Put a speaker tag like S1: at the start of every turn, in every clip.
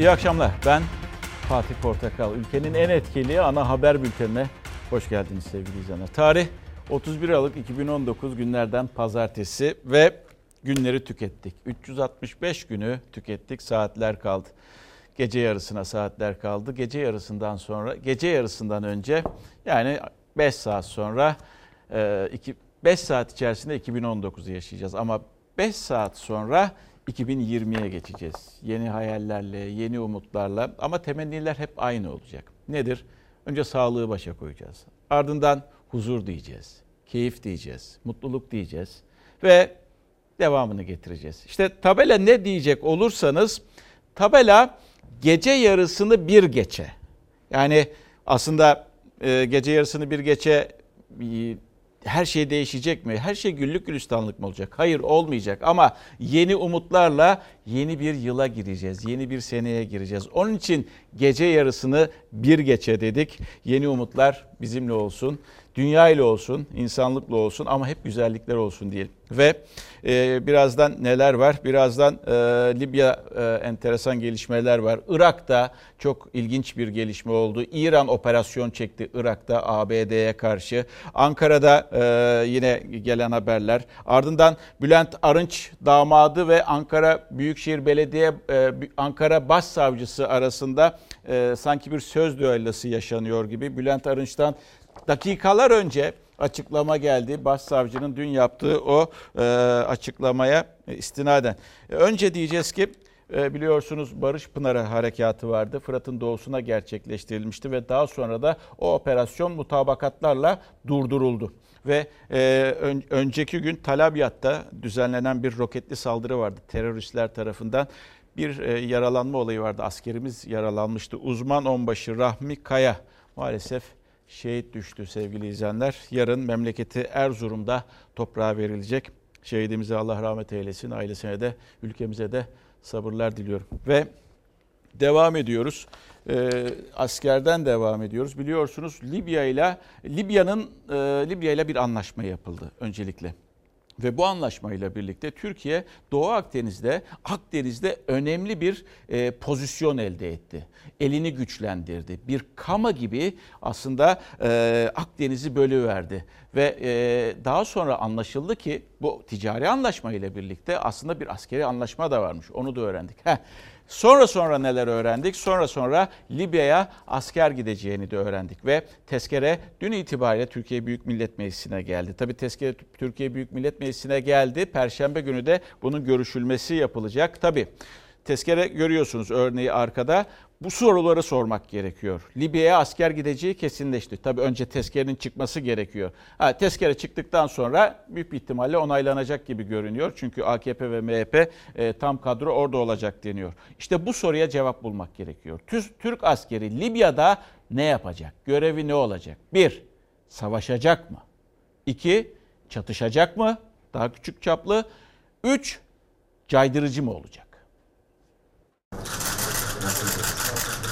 S1: İyi akşamlar. Ben Fatih Portakal. Ülkenin en etkili ana haber bültenine hoş geldiniz sevgili izleyenler. Tarih 31 Aralık 2019 günlerden pazartesi ve günleri tükettik. 365 günü tükettik. Saatler kaldı. Gece yarısına saatler kaldı. Gece yarısından sonra, gece yarısından önce yani 5 saat sonra 5 e, saat içerisinde 2019'u yaşayacağız. Ama 5 saat sonra 2020'ye geçeceğiz. Yeni hayallerle, yeni umutlarla ama temenniler hep aynı olacak. Nedir? Önce sağlığı başa koyacağız. Ardından huzur diyeceğiz, keyif diyeceğiz, mutluluk diyeceğiz ve devamını getireceğiz. İşte tabela ne diyecek olursanız tabela gece yarısını bir geçe. Yani aslında e, gece yarısını bir geçe her şey değişecek mi? Her şey güllük gülistanlık mı olacak? Hayır olmayacak ama yeni umutlarla yeni bir yıla gireceğiz. Yeni bir seneye gireceğiz. Onun için Gece yarısını bir geçe dedik. Yeni umutlar bizimle olsun. Dünya ile olsun, insanlıkla olsun ama hep güzellikler olsun diyelim. Ve e, birazdan neler var? Birazdan e, Libya e, enteresan gelişmeler var. Irak'ta çok ilginç bir gelişme oldu. İran operasyon çekti Irak'ta ABD'ye karşı. Ankara'da e, yine gelen haberler. Ardından Bülent Arınç damadı ve Ankara Büyükşehir Belediye e, Ankara Başsavcısı arasında e, sanki bir söz düellosu yaşanıyor gibi. Bülent Arınç'tan dakikalar önce açıklama geldi. Başsavcının dün yaptığı o e, açıklamaya istinaden. E, önce diyeceğiz ki e, biliyorsunuz Barış Pınarı harekatı vardı. Fırat'ın doğusuna gerçekleştirilmişti ve daha sonra da o operasyon mutabakatlarla durduruldu. Ve e, ön, önceki gün Talabiyat'ta düzenlenen bir roketli saldırı vardı teröristler tarafından bir e, yaralanma olayı vardı. Askerimiz yaralanmıştı. Uzman onbaşı Rahmi Kaya maalesef şehit düştü sevgili izleyenler. Yarın memleketi Erzurum'da toprağa verilecek. Şehidimize Allah rahmet eylesin. Ailesine de ülkemize de sabırlar diliyorum. Ve devam ediyoruz. E, askerden devam ediyoruz. Biliyorsunuz Libya ile Libya'nın e, Libya ile bir anlaşma yapıldı öncelikle. Ve bu anlaşmayla birlikte Türkiye Doğu Akdeniz'de Akdeniz'de önemli bir e, pozisyon elde etti. Elini güçlendirdi. Bir kama gibi aslında e, Akdeniz'i bölüverdi. Ve e, daha sonra anlaşıldı ki bu ticari anlaşma ile birlikte aslında bir askeri anlaşma da varmış. Onu da öğrendik. Heh. Sonra sonra neler öğrendik? Sonra sonra Libya'ya asker gideceğini de öğrendik ve tezkere dün itibariyle Türkiye Büyük Millet Meclisi'ne geldi. Tabii tezkere Türkiye Büyük Millet Meclisi'ne geldi. Perşembe günü de bunun görüşülmesi yapılacak. Tabii tezkere görüyorsunuz örneği arkada bu soruları sormak gerekiyor. Libya'ya asker gideceği kesinleşti. Tabii önce tezkerenin çıkması gerekiyor. Ha, tezkere çıktıktan sonra büyük bir ihtimalle onaylanacak gibi görünüyor. Çünkü AKP ve MHP e, tam kadro orada olacak deniyor. İşte bu soruya cevap bulmak gerekiyor. Türk askeri Libya'da ne yapacak? Görevi ne olacak? Bir, savaşacak mı? İki, çatışacak mı? Daha küçük çaplı. Üç, caydırıcı mı olacak?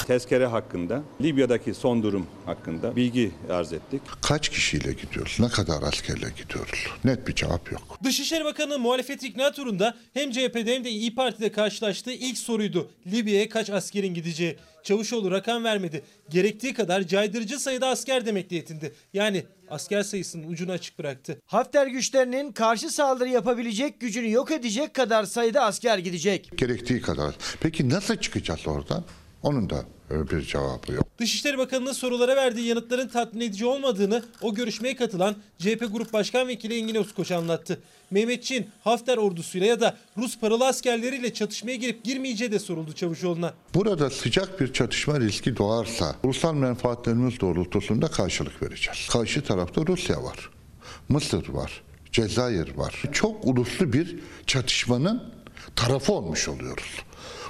S1: tezkere hakkında, Libya'daki son durum hakkında bilgi arz ettik.
S2: Kaç kişiyle gidiyoruz? Ne kadar askerle gidiyoruz? Net bir cevap yok.
S3: Dışişleri Bakanı muhalefet ikna turunda hem CHP'de hem de İyi Parti'de karşılaştığı ilk soruydu. Libya'ya kaç askerin gideceği. Çavuşoğlu rakam vermedi. Gerektiği kadar caydırıcı sayıda asker demekle yetindi. Yani asker sayısının ucunu açık bıraktı.
S4: Hafter güçlerinin karşı saldırı yapabilecek gücünü yok edecek kadar sayıda asker gidecek.
S2: Gerektiği kadar. Peki nasıl çıkacağız oradan? Onun da e, bir cevabı yok.
S3: Dışişleri Bakanı'nın sorulara verdiği yanıtların tatmin edici olmadığını o görüşmeye katılan CHP Grup Başkan Vekili Engin Özkoç anlattı. Mehmetçin Hafter ordusuyla ya da Rus paralı askerleriyle çatışmaya girip girmeyeceği de soruldu Çavuşoğlu'na.
S2: Burada sıcak bir çatışma riski doğarsa ulusal menfaatlerimiz doğrultusunda karşılık vereceğiz. Karşı tarafta Rusya var, Mısır var, Cezayir var. Çok uluslu bir çatışmanın tarafı olmuş oluyoruz.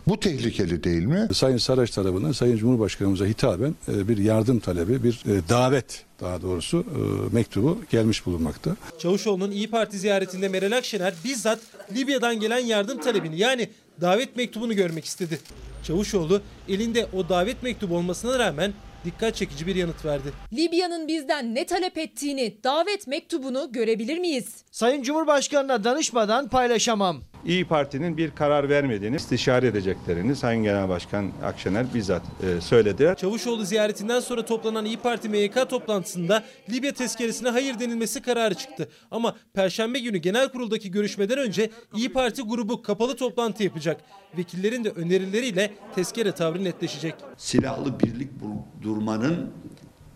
S2: Bu tehlikeli değil mi?
S5: Sayın Saraç tarafından Sayın Cumhurbaşkanımıza hitaben e, bir yardım talebi, bir e, davet daha doğrusu e, mektubu gelmiş bulunmakta.
S3: Çavuşoğlu'nun İyi Parti ziyaretinde Meral Akşener bizzat Libya'dan gelen yardım talebini yani davet mektubunu görmek istedi. Çavuşoğlu elinde o davet mektubu olmasına rağmen dikkat çekici bir yanıt verdi.
S6: Libya'nın bizden ne talep ettiğini, davet mektubunu görebilir miyiz?
S7: Sayın Cumhurbaşkanına danışmadan paylaşamam.
S1: İyi Parti'nin bir karar vermediğini istişare edeceklerini Sayın Genel Başkan Akşener bizzat e, söylediler.
S3: Çavuşoğlu ziyaretinden sonra toplanan İyi Parti MYK toplantısında Libya tezkeresine hayır denilmesi kararı çıktı. Ama perşembe günü genel kuruldaki görüşmeden önce İyi Parti grubu kapalı toplantı yapacak. Vekillerin de önerileriyle tezkere tavrı netleşecek.
S8: Silahlı birlik durmanın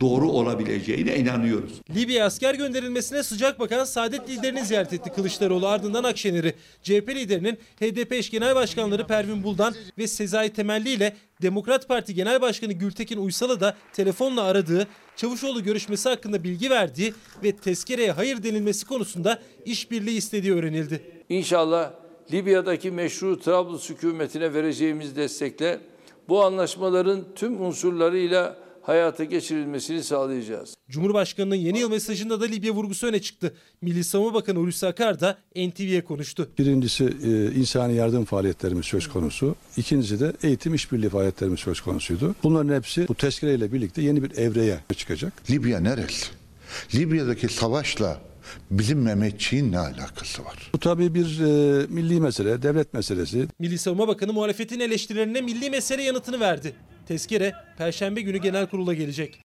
S8: doğru olabileceğine inanıyoruz.
S3: Libya asker gönderilmesine sıcak bakan Saadet liderini ziyaret etti Kılıçdaroğlu ardından Akşener'i. CHP liderinin HDP eş genel başkanları Pervin Buldan ve Sezai Temelli ile Demokrat Parti Genel Başkanı Gültekin Uysal'ı da telefonla aradığı, Çavuşoğlu görüşmesi hakkında bilgi verdiği ve tezkereye hayır denilmesi konusunda işbirliği istediği öğrenildi.
S9: İnşallah Libya'daki meşru Trablus hükümetine vereceğimiz destekle bu anlaşmaların tüm unsurlarıyla hayata geçirilmesini sağlayacağız.
S3: Cumhurbaşkanının yeni yıl mesajında da Libya vurgusu öne çıktı. Milli Savunma Bakanı Hulusi Akar da NTV'ye konuştu.
S10: Birincisi e, insani yardım faaliyetlerimiz söz konusu. İkincisi de eğitim işbirliği faaliyetlerimiz söz konusuydu. Bunların hepsi bu tezkireyle birlikte yeni bir evreye çıkacak.
S2: Libya neresi? Libya'daki savaşla bizim Mehmetçiğin ne alakası var?
S10: Bu tabii bir e, milli mesele, devlet meselesi. Milli
S3: Savunma Bakanı muhalefetin eleştirilerine milli mesele yanıtını verdi. Tezkere Perşembe günü genel kurula gelecek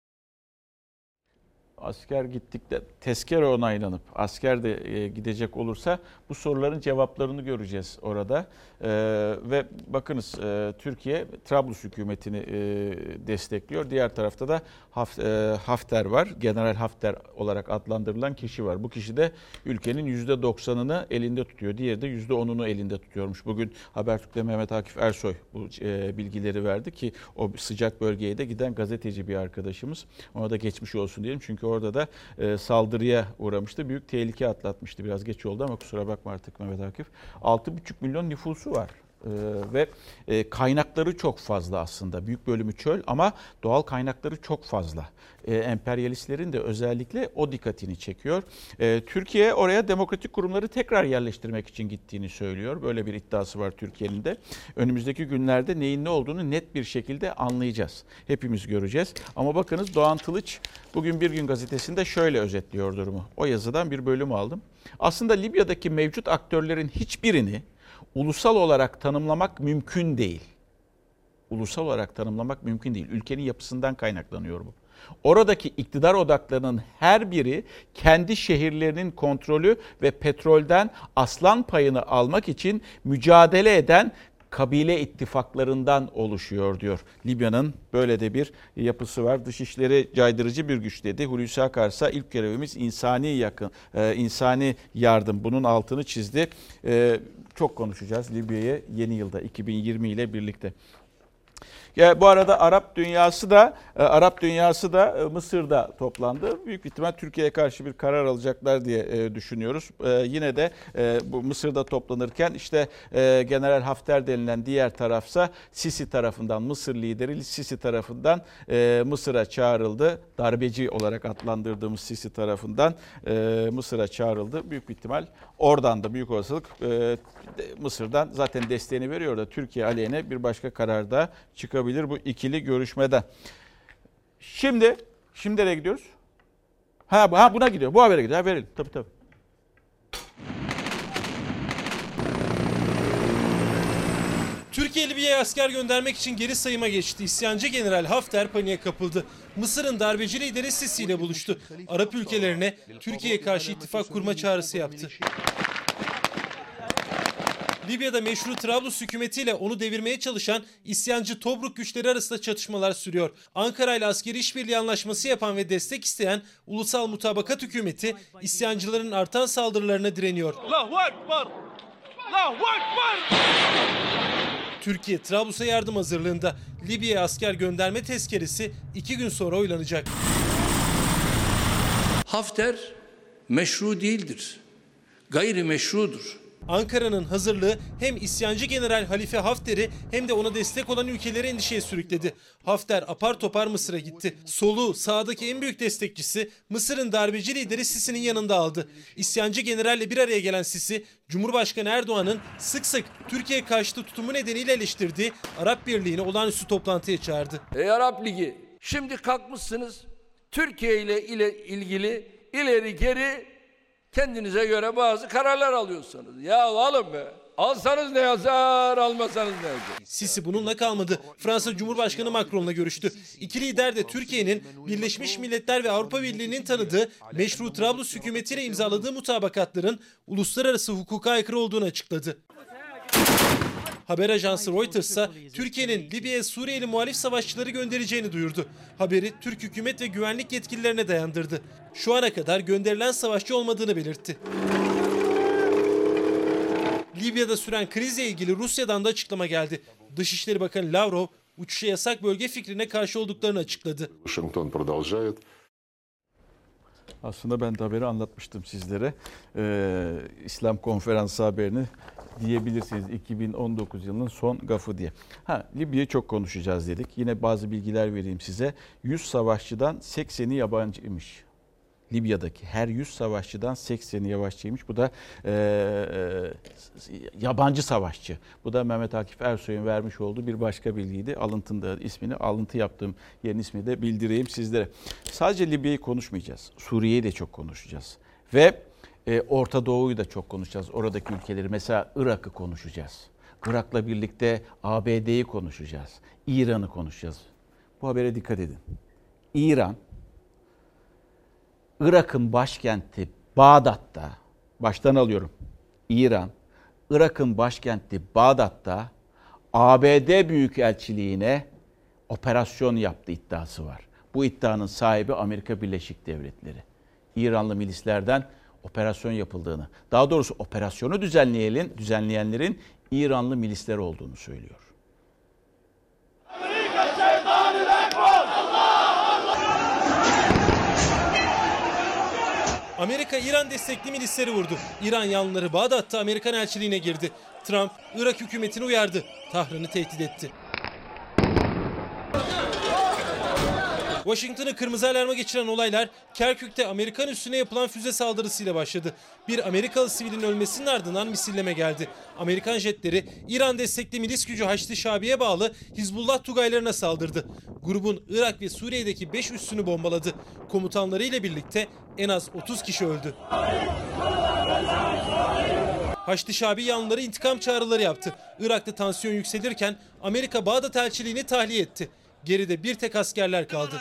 S1: asker gittikte tesker onaylanıp asker de e, gidecek olursa bu soruların cevaplarını göreceğiz orada. E, ve bakınız e, Türkiye Trablus hükümetini destekliyor. Diğer tarafta da Haft, Hafter var. General Hafter olarak adlandırılan kişi var. Bu kişi de ülkenin %90'ını elinde tutuyor. Diğeri de %10'unu elinde tutuyormuş. Bugün Habertürk'te Mehmet Akif Ersoy bu bilgileri verdi ki o sıcak bölgeye de giden gazeteci bir arkadaşımız. Ona da geçmiş olsun diyelim. Çünkü o Orada da e, saldırıya uğramıştı. Büyük tehlike atlatmıştı. Biraz geç oldu ama kusura bakma artık Mehmet Akif. 6,5 milyon nüfusu var. Ee, ve e, kaynakları çok fazla aslında. Büyük bölümü çöl ama doğal kaynakları çok fazla. Ee, emperyalistlerin de özellikle o dikkatini çekiyor. Ee, Türkiye oraya demokratik kurumları tekrar yerleştirmek için gittiğini söylüyor. Böyle bir iddiası var Türkiye'nin de. Önümüzdeki günlerde neyin ne olduğunu net bir şekilde anlayacağız. Hepimiz göreceğiz. Ama bakınız Doğan Tılıç bugün Bir Gün gazetesinde şöyle özetliyor durumu. O yazıdan bir bölüm aldım. Aslında Libya'daki mevcut aktörlerin hiçbirini ulusal olarak tanımlamak mümkün değil. Ulusal olarak tanımlamak mümkün değil. Ülkenin yapısından kaynaklanıyor bu. Oradaki iktidar odaklarının her biri kendi şehirlerinin kontrolü ve petrolden aslan payını almak için mücadele eden kabile ittifaklarından oluşuyor diyor. Libya'nın böyle de bir yapısı var. Dışişleri caydırıcı bir güç dedi. Hulusi Akarsa ilk görevimiz insani yakın, e, insani yardım. Bunun altını çizdi. E, çok konuşacağız Libya'yı yeni yılda 2020 ile birlikte. Ya bu arada Arap dünyası da e, Arap dünyası da e, Mısır'da toplandı. Büyük ihtimal Türkiye'ye karşı bir karar alacaklar diye e, düşünüyoruz. Yine de bu Mısır'da toplanırken işte General Hafter denilen diğer tarafsa Sisi tarafından Mısır lideri Sisi tarafından Mısır'a çağrıldı. Darbeci olarak adlandırdığımız Sisi tarafından Mısır'a çağrıldı. Büyük ihtimal oradan da büyük olasılık Mısır'dan zaten desteğini veriyor da Türkiye aleyhine bir başka kararda çıkabilir çıkabilir bu ikili görüşmede. Şimdi, şimdi nereye gidiyoruz? Ha, ha buna gidiyor. Bu habere gidiyor. Ha, verelim. Tabii tabii.
S3: Türkiye Libya'ya asker göndermek için geri sayıma geçti. İsyancı General Hafter paniğe kapıldı. Mısır'ın darbeci lideri Sisi ile buluştu. Arap ülkelerine Türkiye'ye karşı ittifak kurma çağrısı yaptı. Libya'da meşru Trablus hükümetiyle onu devirmeye çalışan isyancı Tobruk güçleri arasında çatışmalar sürüyor. Ankara ile askeri işbirliği anlaşması yapan ve destek isteyen Ulusal Mutabakat Hükümeti isyancıların artan saldırılarına direniyor. Türkiye Trablus'a yardım hazırlığında Libya'ya asker gönderme tezkeresi iki gün sonra oylanacak.
S11: Hafter meşru değildir. Gayri meşrudur.
S3: Ankara'nın hazırlığı hem isyancı general Halife Hafter'i hem de ona destek olan ülkeleri endişeye sürükledi. Hafter apar topar Mısır'a gitti. Solu sağdaki en büyük destekçisi Mısır'ın darbeci lideri Sisi'nin yanında aldı. İsyancı generalle bir araya gelen Sisi, Cumhurbaşkanı Erdoğan'ın sık sık Türkiye karşıtı tutumu nedeniyle eleştirdiği Arap Birliği'ni olağanüstü toplantıya çağırdı.
S11: Ey Arap Ligi, şimdi kalkmışsınız Türkiye ile ile ilgili ileri geri kendinize göre bazı kararlar alıyorsunuz. Ya alın be. Alsanız ne yazar, almasanız ne yazar.
S3: Sisi bununla kalmadı. Fransa Cumhurbaşkanı Macron'la görüştü. İki lider de Türkiye'nin Birleşmiş Milletler ve Avrupa Birliği'nin tanıdığı meşru Trablus hükümetiyle imzaladığı mutabakatların uluslararası hukuka aykırı olduğunu açıkladı. Haber ajansı Reuters ise Türkiye'nin Libya'ya Suriyeli muhalif savaşçıları göndereceğini duyurdu. Haberi Türk hükümet ve güvenlik yetkililerine dayandırdı. Şu ana kadar gönderilen savaşçı olmadığını belirtti. Libya'da süren krizle ilgili Rusya'dan da açıklama geldi. Dışişleri Bakanı Lavrov uçuşa yasak bölge fikrine karşı olduklarını açıkladı.
S1: Washington продолжает aslında ben de haberi anlatmıştım sizlere. Ee, İslam konferansı haberini diyebilirsiniz 2019 yılının son gafı diye. Ha Libya'yı çok konuşacağız dedik. Yine bazı bilgiler vereyim size. 100 savaşçıdan 80'i yabancıymış. Libya'daki her 100 savaşçıdan 80'i yabancıymış. Bu da e, e, yabancı savaşçı. Bu da Mehmet Akif Ersoy'un vermiş olduğu bir başka bilgiydi. Alıntında ismini, alıntı yaptığım yerin ismini de bildireyim sizlere. Sadece Libya'yı konuşmayacağız. Suriye'yi de çok konuşacağız. Ve e, Orta Doğu'yu da çok konuşacağız. Oradaki ülkeleri mesela Irak'ı konuşacağız. Irak'la birlikte ABD'yi konuşacağız. İran'ı konuşacağız. Bu habere dikkat edin. İran, Irak'ın başkenti Bağdat'ta, baştan alıyorum. İran, Irak'ın başkenti Bağdat'ta ABD Büyükelçiliğine operasyon yaptı iddiası var. Bu iddianın sahibi Amerika Birleşik Devletleri. İranlı milislerden operasyon yapıldığını, daha doğrusu operasyonu düzenleyelim, düzenleyenlerin İranlı milisler olduğunu söylüyor.
S3: Amerika İran destekli milisleri vurdu. İran yanlıları Bağdat'ta Amerikan elçiliğine girdi. Trump, Irak hükümetini uyardı. Tahran'ı tehdit etti. Washington'ı kırmızı alarma geçiren olaylar Kerkük'te Amerikan üssüne yapılan füze saldırısıyla başladı. Bir Amerikalı sivilin ölmesinin ardından misilleme geldi. Amerikan jetleri İran destekli milis gücü Haçlı Şabi'ye bağlı Hizbullah Tugaylarına saldırdı. Grubun Irak ve Suriye'deki 5 üssünü bombaladı. Komutanları ile birlikte en az 30 kişi öldü. Haçlı Şabi yanlıları intikam çağrıları yaptı. Irak'ta tansiyon yükselirken Amerika Bağdat elçiliğini tahliye etti. Geride bir tek askerler kaldı.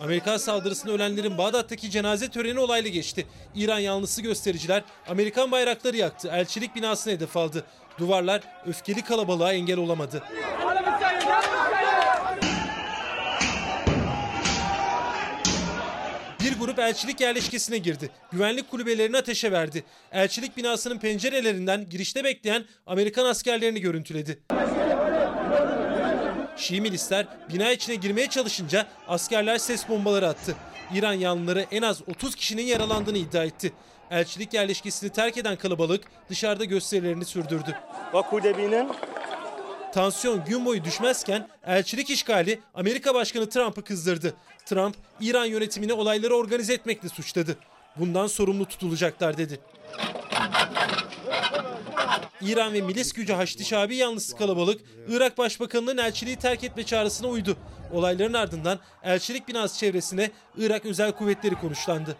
S3: Amerikan saldırısında ölenlerin Bağdat'taki cenaze töreni olaylı geçti. İran yanlısı göstericiler Amerikan bayrakları yaktı. Elçilik binasına hedef aldı. Duvarlar öfkeli kalabalığa engel olamadı. Bir grup elçilik yerleşkesine girdi. Güvenlik kulübelerini ateşe verdi. Elçilik binasının pencerelerinden girişte bekleyen Amerikan askerlerini görüntüledi. Şii milisler bina içine girmeye çalışınca askerler ses bombaları attı. İran yanlıları en az 30 kişinin yaralandığını iddia etti. Elçilik yerleşkesini terk eden kalabalık dışarıda gösterilerini sürdürdü. Bakudebi'nin Tansiyon gün boyu düşmezken elçilik işgali Amerika Başkanı Trump'ı kızdırdı. Trump, İran yönetimini olayları organize etmekle suçladı. Bundan sorumlu tutulacaklar dedi. İran ve milis gücü Haçlı Şabi yanlısı kalabalık Irak Başbakanı'nın elçiliği terk etme çağrısına uydu. Olayların ardından elçilik binası çevresine Irak Özel Kuvvetleri konuşlandı.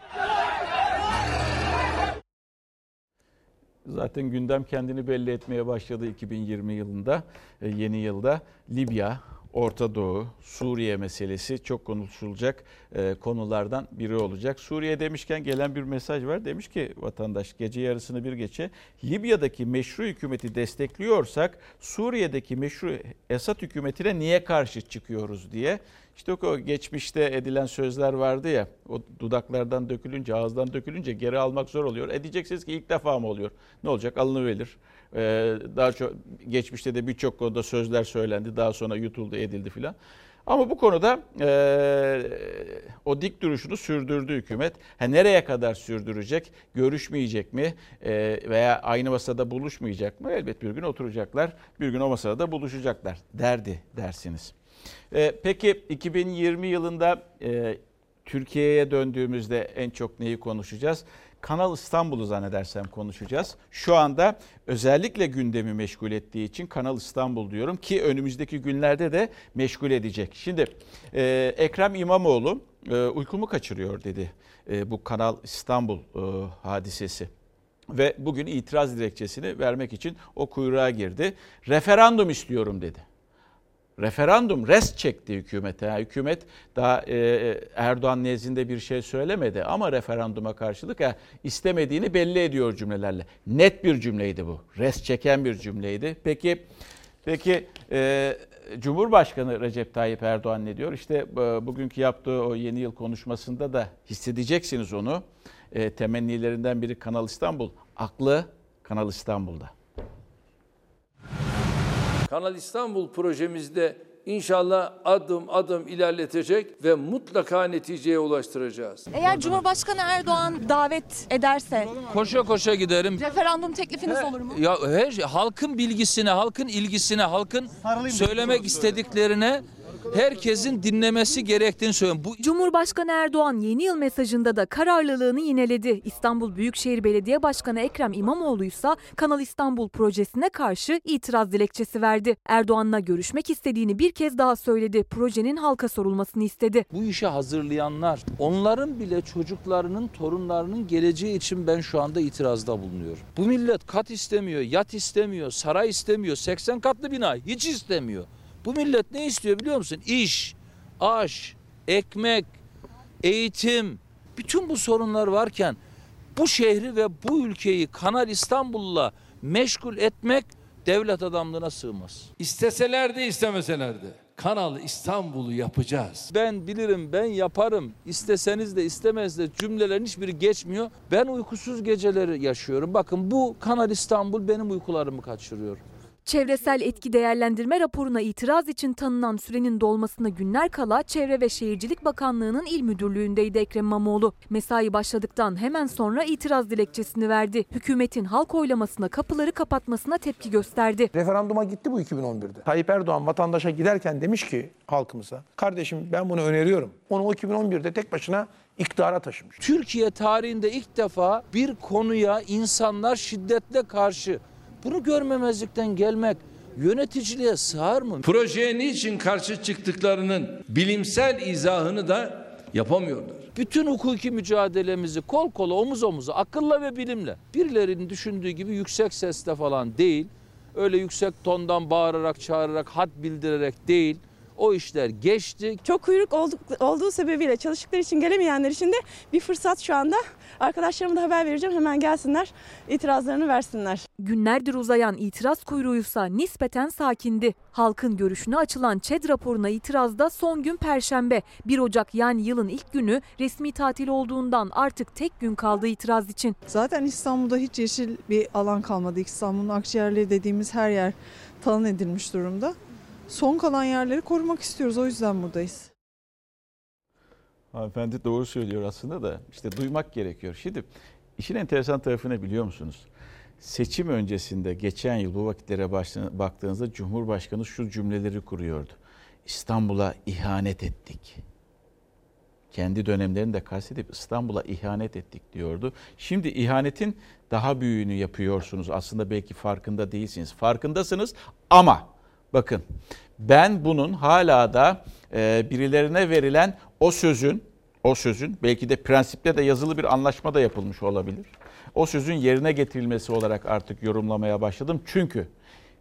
S1: Zaten gündem kendini belli etmeye başladı 2020 yılında, e, yeni yılda. Libya, Orta Doğu, Suriye meselesi çok konuşulacak e, konulardan biri olacak. Suriye demişken gelen bir mesaj var. Demiş ki vatandaş gece yarısını bir geçe Libya'daki meşru hükümeti destekliyorsak Suriye'deki meşru Esad hükümetine niye karşı çıkıyoruz diye. İşte o geçmişte edilen sözler vardı ya o dudaklardan dökülünce ağızdan dökülünce geri almak zor oluyor. Edeceksiniz ki ilk defa mı oluyor? Ne olacak alınıverir. Ee, daha çok geçmişte de birçok konuda sözler söylendi daha sonra yutuldu edildi filan. Ama bu konuda e, o dik duruşunu sürdürdü hükümet. Ha, nereye kadar sürdürecek? Görüşmeyecek mi? E, veya aynı masada buluşmayacak mı? Elbet bir gün oturacaklar. Bir gün o masada buluşacaklar derdi dersiniz. E, peki 2020 yılında e, Türkiye'ye döndüğümüzde en çok neyi konuşacağız? Kanal İstanbul'u zannedersem konuşacağız. Şu anda özellikle gündemi meşgul ettiği için Kanal İstanbul diyorum ki önümüzdeki günlerde de meşgul edecek. Şimdi e, Ekrem İmamoğlu e, uykumu kaçırıyor dedi e, bu Kanal İstanbul e, hadisesi ve bugün itiraz dilekçesini vermek için o kuyruğa girdi. Referandum istiyorum dedi referandum rest çekti hükümete. Yani hükümet daha e, e, Erdoğan nezdinde bir şey söylemedi ama referanduma karşılık e, istemediğini belli ediyor cümlelerle. Net bir cümleydi bu. Rest çeken bir cümleydi. Peki peki e, Cumhurbaşkanı Recep Tayyip Erdoğan ne diyor? İşte e, bugünkü yaptığı o yeni yıl konuşmasında da hissedeceksiniz onu. E, temennilerinden biri Kanal İstanbul. Aklı Kanal İstanbul'da.
S11: Kanal İstanbul projemizde inşallah adım adım ilerletecek ve mutlaka neticeye ulaştıracağız.
S6: Eğer Cumhurbaşkanı Erdoğan davet ederse
S11: Koşa koşa giderim.
S6: referandum teklifiniz olur mu?
S11: Ya her halkın bilgisine, halkın ilgisine, halkın söylemek istediklerine herkesin dinlemesi gerektiğini söylüyorum. Bu...
S6: Cumhurbaşkanı Erdoğan yeni yıl mesajında da kararlılığını yineledi. İstanbul Büyükşehir Belediye Başkanı Ekrem İmamoğlu ise Kanal İstanbul projesine karşı itiraz dilekçesi verdi. Erdoğan'la görüşmek istediğini bir kez daha söyledi. Projenin halka sorulmasını istedi.
S11: Bu işe hazırlayanlar, onların bile çocuklarının, torunlarının geleceği için ben şu anda itirazda bulunuyorum. Bu millet kat istemiyor, yat istemiyor, saray istemiyor, 80 katlı bina hiç istemiyor. Bu millet ne istiyor biliyor musun? İş, aş, ekmek, eğitim. Bütün bu sorunlar varken bu şehri ve bu ülkeyi Kanal İstanbul'la meşgul etmek devlet adamlığına sığmaz. İsteselerdi de Kanal İstanbul'u yapacağız. Ben bilirim, ben yaparım. İsteseniz de istemez de cümlelerin hiçbiri geçmiyor. Ben uykusuz geceleri yaşıyorum. Bakın bu Kanal İstanbul benim uykularımı kaçırıyor.
S6: Çevresel etki değerlendirme raporuna itiraz için tanınan sürenin dolmasına günler kala Çevre ve Şehircilik Bakanlığı'nın il müdürlüğündeydi Ekrem İmamoğlu. Mesai başladıktan hemen sonra itiraz dilekçesini verdi. Hükümetin halk oylamasına kapıları kapatmasına tepki gösterdi.
S12: Referanduma gitti bu 2011'de. Tayyip Erdoğan vatandaşa giderken demiş ki halkımıza, kardeşim ben bunu öneriyorum. Onu o 2011'de tek başına iktidara taşımış.
S11: Türkiye tarihinde ilk defa bir konuya insanlar şiddetle karşı bunu görmemezlikten gelmek yöneticiliğe sığar mı? Projeye niçin karşı çıktıklarının bilimsel izahını da yapamıyorlar. Bütün hukuki mücadelemizi kol kola, omuz omuza, akılla ve bilimle birilerinin düşündüğü gibi yüksek sesle falan değil, öyle yüksek tondan bağırarak, çağırarak, hat bildirerek değil, o işler geçti.
S13: Çok kuyruk olduk, olduğu sebebiyle çalıştıkları için gelemeyenler için de bir fırsat şu anda Arkadaşlarıma da haber vereceğim hemen gelsinler itirazlarını versinler.
S6: Günlerdir uzayan itiraz kuyruğuysa nispeten sakindi. Halkın görüşüne açılan ÇED raporuna itirazda son gün Perşembe. 1 Ocak yani yılın ilk günü resmi tatil olduğundan artık tek gün kaldı itiraz için.
S14: Zaten İstanbul'da hiç yeşil bir alan kalmadı. İstanbul'un akciğerleri dediğimiz her yer talan edilmiş durumda. Son kalan yerleri korumak istiyoruz o yüzden buradayız.
S1: Hanımefendi doğru söylüyor aslında da işte duymak gerekiyor. Şimdi işin enteresan tarafını biliyor musunuz? Seçim öncesinde geçen yıl bu vakitlere baktığınızda Cumhurbaşkanı şu cümleleri kuruyordu. İstanbul'a ihanet ettik. Kendi dönemlerini de kastedip İstanbul'a ihanet ettik diyordu. Şimdi ihanetin daha büyüğünü yapıyorsunuz. Aslında belki farkında değilsiniz. Farkındasınız ama Bakın ben bunun hala da e, birilerine verilen o sözün o sözün belki de prensiple de yazılı bir anlaşma da yapılmış olabilir. O sözün yerine getirilmesi olarak artık yorumlamaya başladım. Çünkü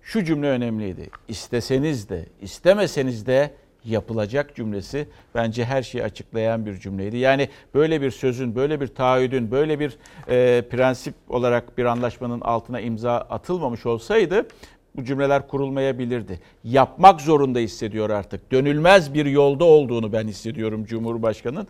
S1: şu cümle önemliydi. İsteseniz de istemeseniz de yapılacak cümlesi bence her şeyi açıklayan bir cümleydi. Yani böyle bir sözün, böyle bir taahhüdün, böyle bir e, prensip olarak bir anlaşmanın altına imza atılmamış olsaydı bu cümleler kurulmayabilirdi. Yapmak zorunda hissediyor artık. Dönülmez bir yolda olduğunu ben hissediyorum Cumhurbaşkanı'nın.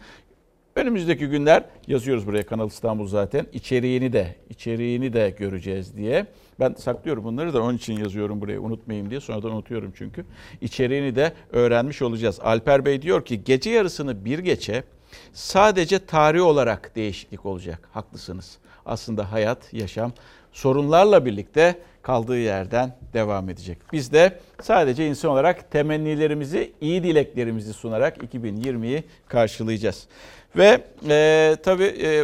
S1: Önümüzdeki günler yazıyoruz buraya Kanal İstanbul zaten. içeriğini de, içeriğini de göreceğiz diye. Ben saklıyorum bunları da onun için yazıyorum buraya unutmayayım diye. Sonradan unutuyorum çünkü. İçeriğini de öğrenmiş olacağız. Alper Bey diyor ki gece yarısını bir geçe sadece tarih olarak değişiklik olacak. Haklısınız. Aslında hayat, yaşam sorunlarla birlikte kaldığı yerden devam edecek. Biz de sadece insan olarak temennilerimizi, iyi dileklerimizi sunarak 2020'yi karşılayacağız. Ve e, tabii e,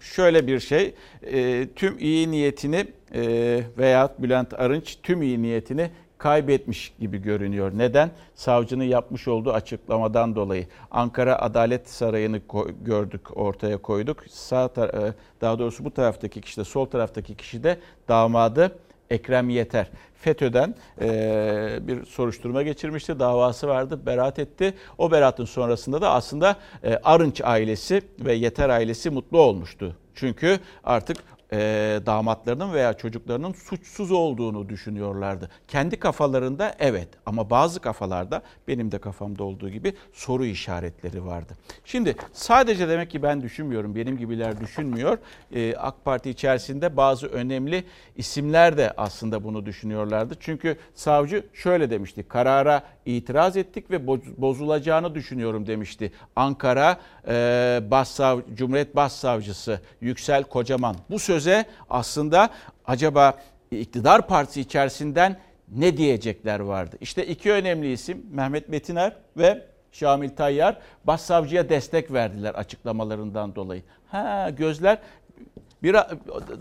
S1: şöyle bir şey, e, tüm iyi niyetini e, veya Bülent Arınç tüm iyi niyetini kaybetmiş gibi görünüyor. Neden? Savcının yapmış olduğu açıklamadan dolayı. Ankara Adalet Sarayı'nı gördük, ortaya koyduk. Sağ e, daha doğrusu bu taraftaki kişi de sol taraftaki kişi de damadı Ekrem Yeter. FETÖ'den e, bir soruşturma geçirmişti. Davası vardı. Beraat etti. O beratın sonrasında da aslında e, Arınç ailesi ve Yeter ailesi mutlu olmuştu. Çünkü artık e, damatlarının veya çocuklarının suçsuz olduğunu düşünüyorlardı. Kendi kafalarında evet ama bazı kafalarda benim de kafamda olduğu gibi soru işaretleri vardı. Şimdi sadece demek ki ben düşünmüyorum, benim gibiler düşünmüyor. E, AK Parti içerisinde bazı önemli isimler de aslında bunu düşünüyorlardı. Çünkü savcı şöyle demişti, karara itiraz ettik ve bozulacağını düşünüyorum demişti. Ankara e, Başsav, Cumhuriyet Başsavcısı Yüksel Kocaman bu söz söze aslında acaba iktidar partisi içerisinden ne diyecekler vardı? İşte iki önemli isim Mehmet Metiner ve Şamil Tayyar başsavcıya destek verdiler açıklamalarından dolayı. Ha gözler bir,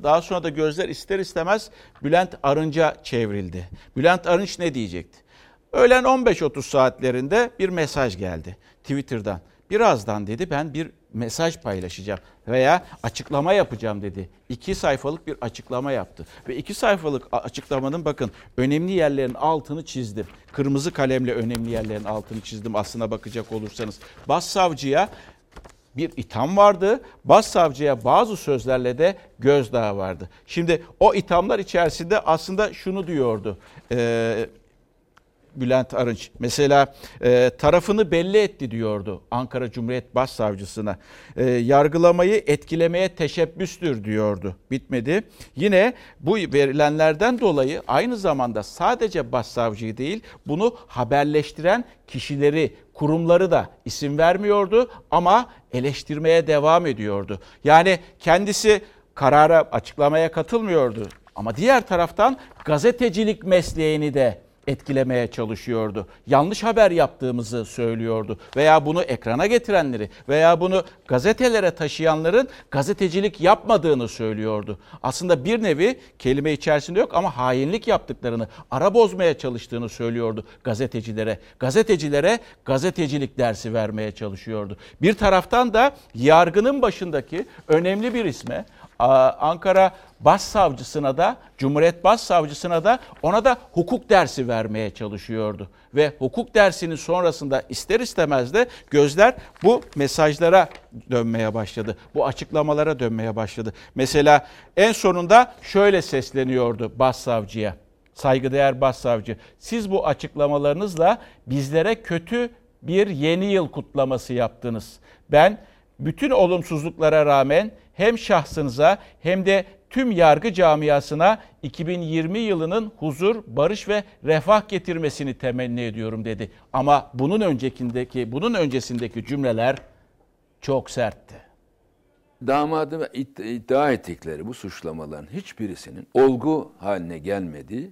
S1: daha sonra da gözler ister istemez Bülent Arınç'a çevrildi. Bülent Arınç ne diyecekti? Öğlen 15.30 saatlerinde bir mesaj geldi Twitter'dan. Birazdan dedi ben bir mesaj paylaşacağım veya açıklama yapacağım dedi. İki sayfalık bir açıklama yaptı. Ve iki sayfalık açıklamanın bakın önemli yerlerin altını çizdim. Kırmızı kalemle önemli yerlerin altını çizdim aslına bakacak olursanız. bas Başsavcıya bir itham vardı. bas Başsavcıya bazı sözlerle de gözdağı vardı. Şimdi o ithamlar içerisinde aslında şunu diyordu. Eee Bülent Arınç. Mesela e, tarafını belli etti diyordu Ankara Cumhuriyet Başsavcısına. E, yargılamayı etkilemeye teşebbüstür diyordu. Bitmedi. Yine bu verilenlerden dolayı aynı zamanda sadece başsavcıyı değil bunu haberleştiren kişileri, kurumları da isim vermiyordu ama eleştirmeye devam ediyordu. Yani kendisi karara açıklamaya katılmıyordu. Ama diğer taraftan gazetecilik mesleğini de etkilemeye çalışıyordu. Yanlış haber yaptığımızı söylüyordu veya bunu ekrana getirenleri veya bunu gazetelere taşıyanların gazetecilik yapmadığını söylüyordu. Aslında bir nevi kelime içerisinde yok ama hainlik yaptıklarını, ara bozmaya çalıştığını söylüyordu gazetecilere. Gazetecilere gazetecilik dersi vermeye çalışıyordu. Bir taraftan da yargının başındaki önemli bir isme Ankara Başsavcısına da Cumhuriyet Başsavcısına da ona da hukuk dersi vermeye çalışıyordu. Ve hukuk dersinin sonrasında ister istemez de gözler bu mesajlara dönmeye başladı. Bu açıklamalara dönmeye başladı. Mesela en sonunda şöyle sesleniyordu başsavcıya. Saygıdeğer başsavcı, siz bu açıklamalarınızla bizlere kötü bir yeni yıl kutlaması yaptınız. Ben bütün olumsuzluklara rağmen hem şahsınıza hem de tüm yargı camiasına 2020 yılının huzur, barış ve refah getirmesini temenni ediyorum dedi. Ama bunun öncekindeki, bunun öncesindeki cümleler çok sertti.
S11: Damadı iddia ettikleri bu suçlamaların hiçbirisinin olgu haline gelmediği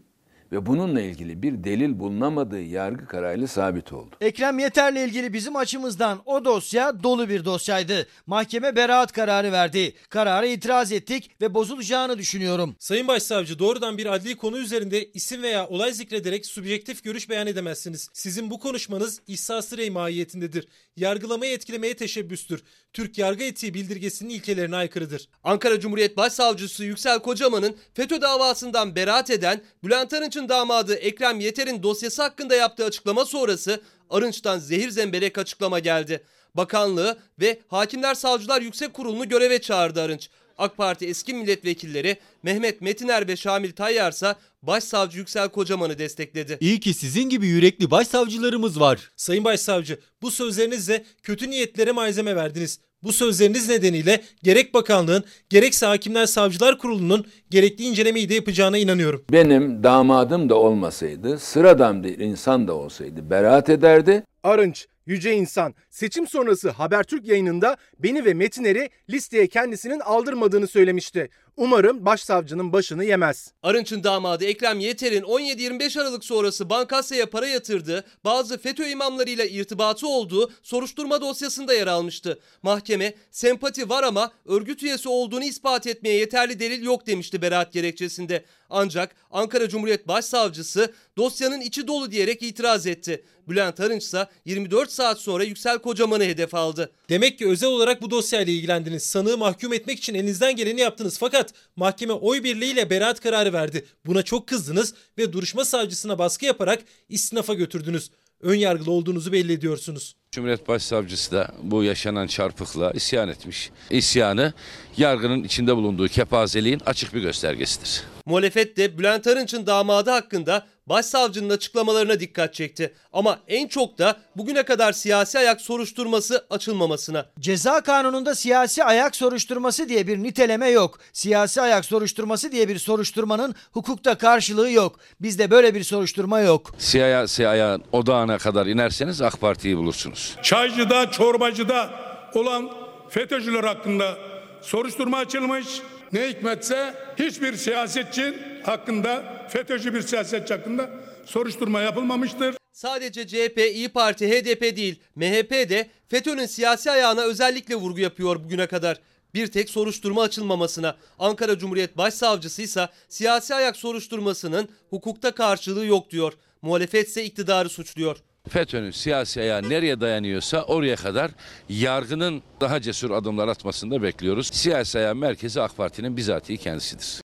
S11: ve bununla ilgili bir delil bulunamadığı yargı kararıyla sabit oldu. Ekrem Yeter'le ilgili bizim açımızdan o dosya dolu bir dosyaydı. Mahkeme beraat kararı verdi. Kararı itiraz ettik ve bozulacağını düşünüyorum.
S3: Sayın Başsavcı doğrudan bir adli konu üzerinde isim veya olay zikrederek subjektif görüş beyan edemezsiniz. Sizin bu konuşmanız ihsası rey mahiyetindedir yargılamayı etkilemeye teşebbüstür. Türk yargı etiği bildirgesinin ilkelerine aykırıdır. Ankara Cumhuriyet Başsavcısı Yüksel Kocaman'ın FETÖ davasından beraat eden Bülent Arınç'ın damadı Ekrem Yeter'in dosyası hakkında yaptığı açıklama sonrası Arınç'tan zehir zemberek açıklama geldi. Bakanlığı ve Hakimler Savcılar Yüksek Kurulu'nu göreve çağırdı Arınç. AK Parti eski milletvekilleri Mehmet Metiner ve Şamil Tayyarsa Başsavcı Yüksel Kocaman'ı destekledi.
S11: İyi ki sizin gibi yürekli başsavcılarımız var.
S3: Sayın Başsavcı bu sözlerinizle kötü niyetlere malzeme verdiniz. Bu sözleriniz nedeniyle gerek bakanlığın gerekse Hakimler Savcılar Kurulu'nun gerekli incelemeyi de yapacağına inanıyorum.
S11: Benim damadım da olmasaydı, sıradan bir insan da olsaydı beraat ederdi.
S3: Arınç Yüce insan seçim sonrası Habertürk yayınında beni ve Metiner'i listeye kendisinin aldırmadığını söylemişti. Umarım başsavcının başını yemez. Arınç'ın damadı Ekrem Yeter'in 17-25 Aralık sonrası bankasaya para yatırdığı, bazı FETÖ imamlarıyla irtibatı olduğu soruşturma dosyasında yer almıştı. Mahkeme sempati var ama örgüt üyesi olduğunu ispat etmeye yeterli delil yok demişti beraat gerekçesinde. Ancak Ankara Cumhuriyet Başsavcısı dosyanın içi dolu diyerek itiraz etti. Bülent Arınç ise 24 saat sonra Yüksel Kocaman'ı hedef aldı. Demek ki özel olarak bu dosyayla ilgilendiniz. Sanığı mahkum etmek için elinizden geleni yaptınız. Fakat mahkeme oy birliğiyle beraat kararı verdi. Buna çok kızdınız ve duruşma savcısına baskı yaparak istinafa götürdünüz. Önyargılı olduğunuzu belli ediyorsunuz.
S11: Cumhuriyet Başsavcısı da bu yaşanan çarpıkla isyan etmiş. İsyanı yargının içinde bulunduğu kepazeliğin açık bir göstergesidir.
S3: Muhalefet de Bülent Arınç'ın damadı hakkında başsavcının açıklamalarına dikkat çekti. Ama en çok da bugüne kadar siyasi ayak soruşturması açılmamasına.
S11: Ceza kanununda siyasi ayak soruşturması diye bir niteleme yok. Siyasi ayak soruşturması diye bir soruşturmanın hukukta karşılığı yok. Bizde böyle bir soruşturma yok. Siyasi ayağın odağına kadar inerseniz AK Parti'yi bulursunuz.
S15: Çaycı'da, Çorbacı'da olan FETÖ'cüler hakkında soruşturma açılmış. Ne hikmetse hiçbir siyasetçi hakkında, FETÖ'cü bir siyasetçi hakkında soruşturma yapılmamıştır.
S3: Sadece CHP, İyi Parti, HDP değil, MHP de FETÖ'nün siyasi ayağına özellikle vurgu yapıyor bugüne kadar. Bir tek soruşturma açılmamasına, Ankara Cumhuriyet Başsavcısı ise siyasi ayak soruşturmasının hukukta karşılığı yok diyor. Muhalefet ise iktidarı suçluyor.
S11: FETÖ'nün siyasi ayağı nereye dayanıyorsa oraya kadar yargının daha cesur adımlar atmasını da bekliyoruz. Siyasi ayağı merkezi AK Parti'nin bizatihi kendisidir.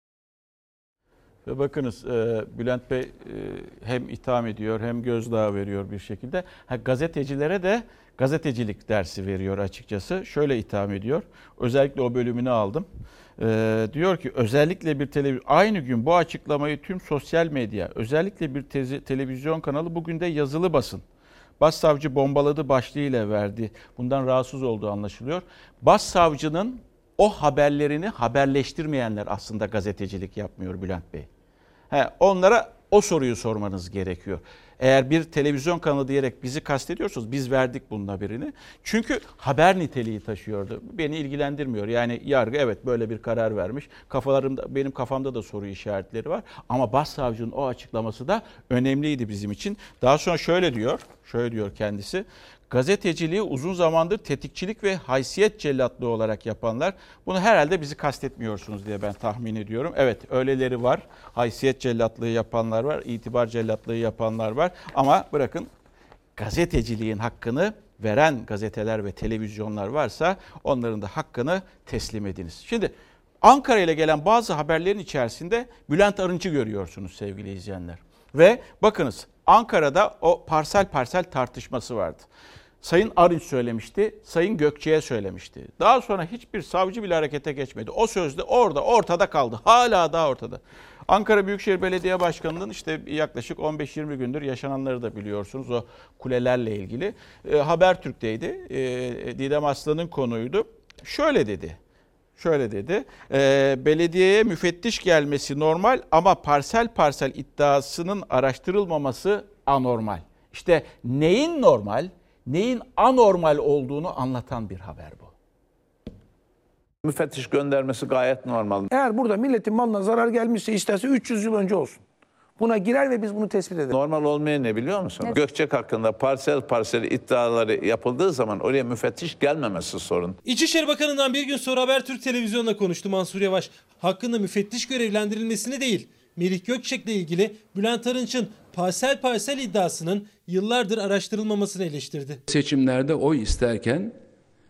S1: Ve bakınız e, Bülent Bey e, hem itham ediyor hem gözdağı veriyor bir şekilde. Ha, gazetecilere de gazetecilik dersi veriyor açıkçası. Şöyle itham ediyor. Özellikle o bölümünü aldım e, diyor ki özellikle bir televizyon aynı gün bu açıklamayı tüm sosyal medya özellikle bir tezi, televizyon kanalı bugün de yazılı basın. bas savcı bombaladı başlığıyla verdi. Bundan rahatsız olduğu anlaşılıyor. Bas savcının o haberlerini haberleştirmeyenler aslında gazetecilik yapmıyor Bülent Bey. He, onlara o soruyu sormanız gerekiyor. Eğer bir televizyon kanalı diyerek bizi kastediyorsunuz biz verdik bunun haberini. Çünkü haber niteliği taşıyordu. Beni ilgilendirmiyor. Yani yargı evet böyle bir karar vermiş. Kafalarımda benim kafamda da soru işaretleri var ama başsavcının o açıklaması da önemliydi bizim için. Daha sonra şöyle diyor. Şöyle diyor kendisi gazeteciliği uzun zamandır tetikçilik ve haysiyet cellatlığı olarak yapanlar. Bunu herhalde bizi kastetmiyorsunuz diye ben tahmin ediyorum. Evet öyleleri var. Haysiyet cellatlığı yapanlar var. itibar cellatlığı yapanlar var. Ama bırakın gazeteciliğin hakkını veren gazeteler ve televizyonlar varsa onların da hakkını teslim ediniz. Şimdi Ankara ile gelen bazı haberlerin içerisinde Bülent Arınç'ı görüyorsunuz sevgili izleyenler. Ve bakınız Ankara'da o parsel parsel tartışması vardı. Sayın Arınç söylemişti, Sayın Gökçe'ye söylemişti. Daha sonra hiçbir savcı bile harekete geçmedi. O sözde orada, ortada kaldı. Hala daha ortada. Ankara Büyükşehir Belediye Başkanı'nın işte yaklaşık 15-20 gündür yaşananları da biliyorsunuz o kulelerle ilgili. E, Habertürk'teydi. E, Didem Aslan'ın konuydu. Şöyle dedi. Şöyle dedi. E, belediyeye müfettiş gelmesi normal ama parsel parsel iddiasının araştırılmaması anormal. İşte neyin normal? neyin anormal olduğunu anlatan bir haber bu.
S11: Müfettiş göndermesi gayet normal. Eğer burada milletin malına zarar gelmişse isterse 300 yıl önce olsun. Buna girer ve biz bunu tespit ederiz. Normal olmayan ne biliyor musun? Evet. Gökçek hakkında parsel parsel iddiaları yapıldığı zaman oraya müfettiş gelmemesi sorun.
S3: İçişleri Bakanı'ndan bir gün sonra Habertürk Televizyonu'na konuştu Mansur Yavaş. Hakkında müfettiş görevlendirilmesini değil, Merih Gökçek'le ilgili Bülent Arınç'ın parsel parsel iddiasının yıllardır araştırılmamasını eleştirdi.
S16: Seçimlerde oy isterken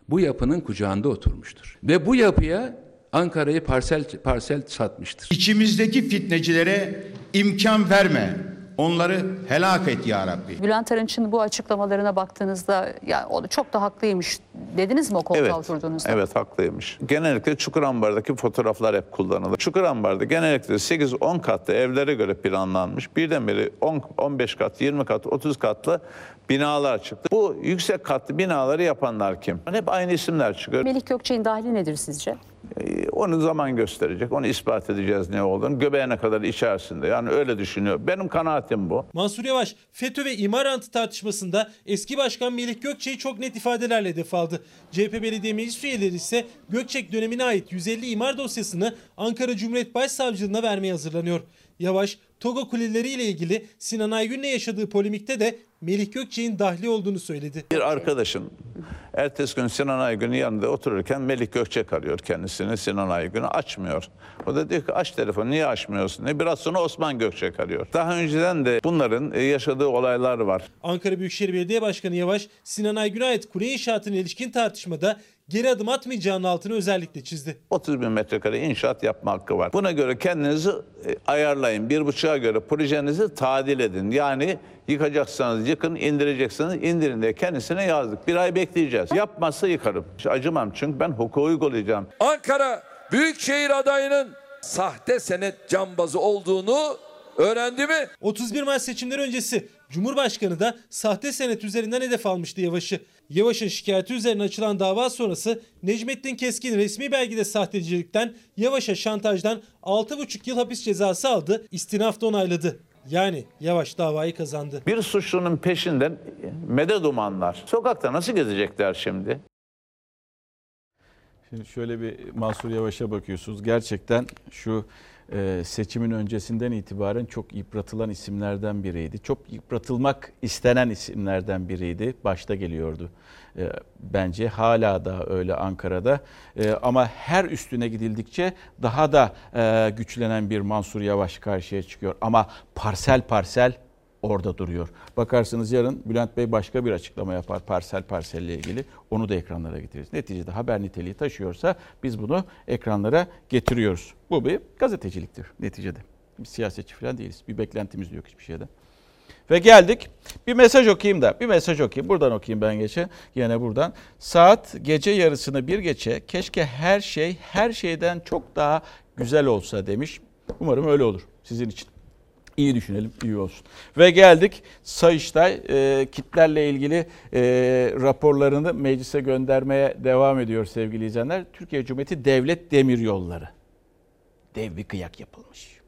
S16: bu yapının kucağında oturmuştur. Ve bu yapıya Ankara'yı parsel parsel satmıştır.
S17: İçimizdeki fitnecilere imkan verme. Onları helak et ya Rabbi.
S18: Bülent Arınç'ın bu açıklamalarına baktığınızda ya o çok da haklıymış dediniz mi o koltuğa
S16: evet, oturduğunuzda? Evet haklıymış. Genellikle Çukur Ambar'daki fotoğraflar hep kullanılır. Ambar'da genellikle 8-10 katlı evlere göre planlanmış. Birdenbire 10, 15 kat, 20 kat, 30 katlı binalar çıktı. Bu yüksek katlı binaları yapanlar kim? Hep aynı isimler çıkıyor.
S18: Melih Gökçe'nin dahili nedir sizce?
S16: Ee, onu zaman gösterecek. Onu ispat edeceğiz ne olduğunu. Göbeğine kadar içerisinde. Yani öyle düşünüyor. Benim kanaatim bu.
S3: Mansur Yavaş FETÖ ve İmarantı tartışmasında eski başkan Melih Gökçe'yi çok net ifadelerle hedef aldı. CHP belediye meclis üyeleri ise Gökçek dönemine ait 150 imar dosyasını Ankara Cumhuriyet Başsavcılığına vermeye hazırlanıyor. Yavaş, Togo Kuleleri ile ilgili Sinan Aygün'le yaşadığı polemikte de Melih Gökçe'nin dahli olduğunu söyledi.
S16: Bir arkadaşın Ertesi gün Sinan Aygün'ün yanında otururken Melik Gökçek arıyor kendisini. Sinan Aygün'ü açmıyor. O da diyor ki aç telefonu niye açmıyorsun? Diye. Biraz sonra Osman Gökçek arıyor. Daha önceden de bunların e, yaşadığı olaylar var.
S3: Ankara Büyükşehir Belediye Başkanı Yavaş, Sinan Aygün'e ait kule inşaatına ilişkin tartışmada geri adım atmayacağının altını özellikle çizdi.
S16: 30 bin metrekare inşaat yapma hakkı var. Buna göre kendinizi e, ayarlayın. Bir buçuğa göre projenizi tadil edin. Yani yıkacaksanız yıkın, indireceksiniz indirin diye kendisine yazdık. Bir ay bekleyeceğiz. Yapmazsa yıkarım. Hiç acımam çünkü ben hukuku uygulayacağım.
S17: Ankara Büyükşehir adayının sahte senet cambazı olduğunu öğrendi mi?
S3: 31 Mayıs seçimleri öncesi Cumhurbaşkanı da sahte senet üzerinden hedef almıştı Yavaş'ı. Yavaş'ın şikayeti üzerine açılan dava sonrası Necmettin Keskin resmi belgede sahtecilikten Yavaş'a şantajdan 6,5 yıl hapis cezası aldı, istinafta onayladı. Yani Yavaş davayı kazandı.
S16: Bir suçlunun peşinden medet umanlar. Sokakta nasıl gezecekler şimdi?
S1: Şimdi şöyle bir Mansur Yavaş'a bakıyorsunuz. Gerçekten şu e, seçimin öncesinden itibaren çok yıpratılan isimlerden biriydi. Çok yıpratılmak istenen isimlerden biriydi. Başta geliyordu. E, bence hala da öyle Ankara'da. E, ama her üstüne gidildikçe daha da güçlenen bir Mansur Yavaş karşıya çıkıyor. Ama parsel parsel orada duruyor. Bakarsınız yarın Bülent Bey başka bir açıklama yapar parsel parselle ilgili. Onu da ekranlara getiririz. Neticede haber niteliği taşıyorsa biz bunu ekranlara getiriyoruz. Bu bir gazeteciliktir neticede. Biz siyasetçi falan değiliz. Bir beklentimiz yok hiçbir şeyden. Ve geldik. Bir mesaj okuyayım da. Bir mesaj okuyayım. Buradan okuyayım ben geçe. Yine buradan. Saat gece yarısını bir geçe. Keşke her şey her şeyden çok daha güzel olsa demiş. Umarım öyle olur sizin için. İyi düşünelim, iyi olsun. Ve geldik Sayıştay e, kitlerle ilgili e, raporlarını meclise göndermeye devam ediyor sevgili izleyenler. Türkiye Cumhuriyeti Devlet Demiryolları. Dev bir kıyak yapılmış.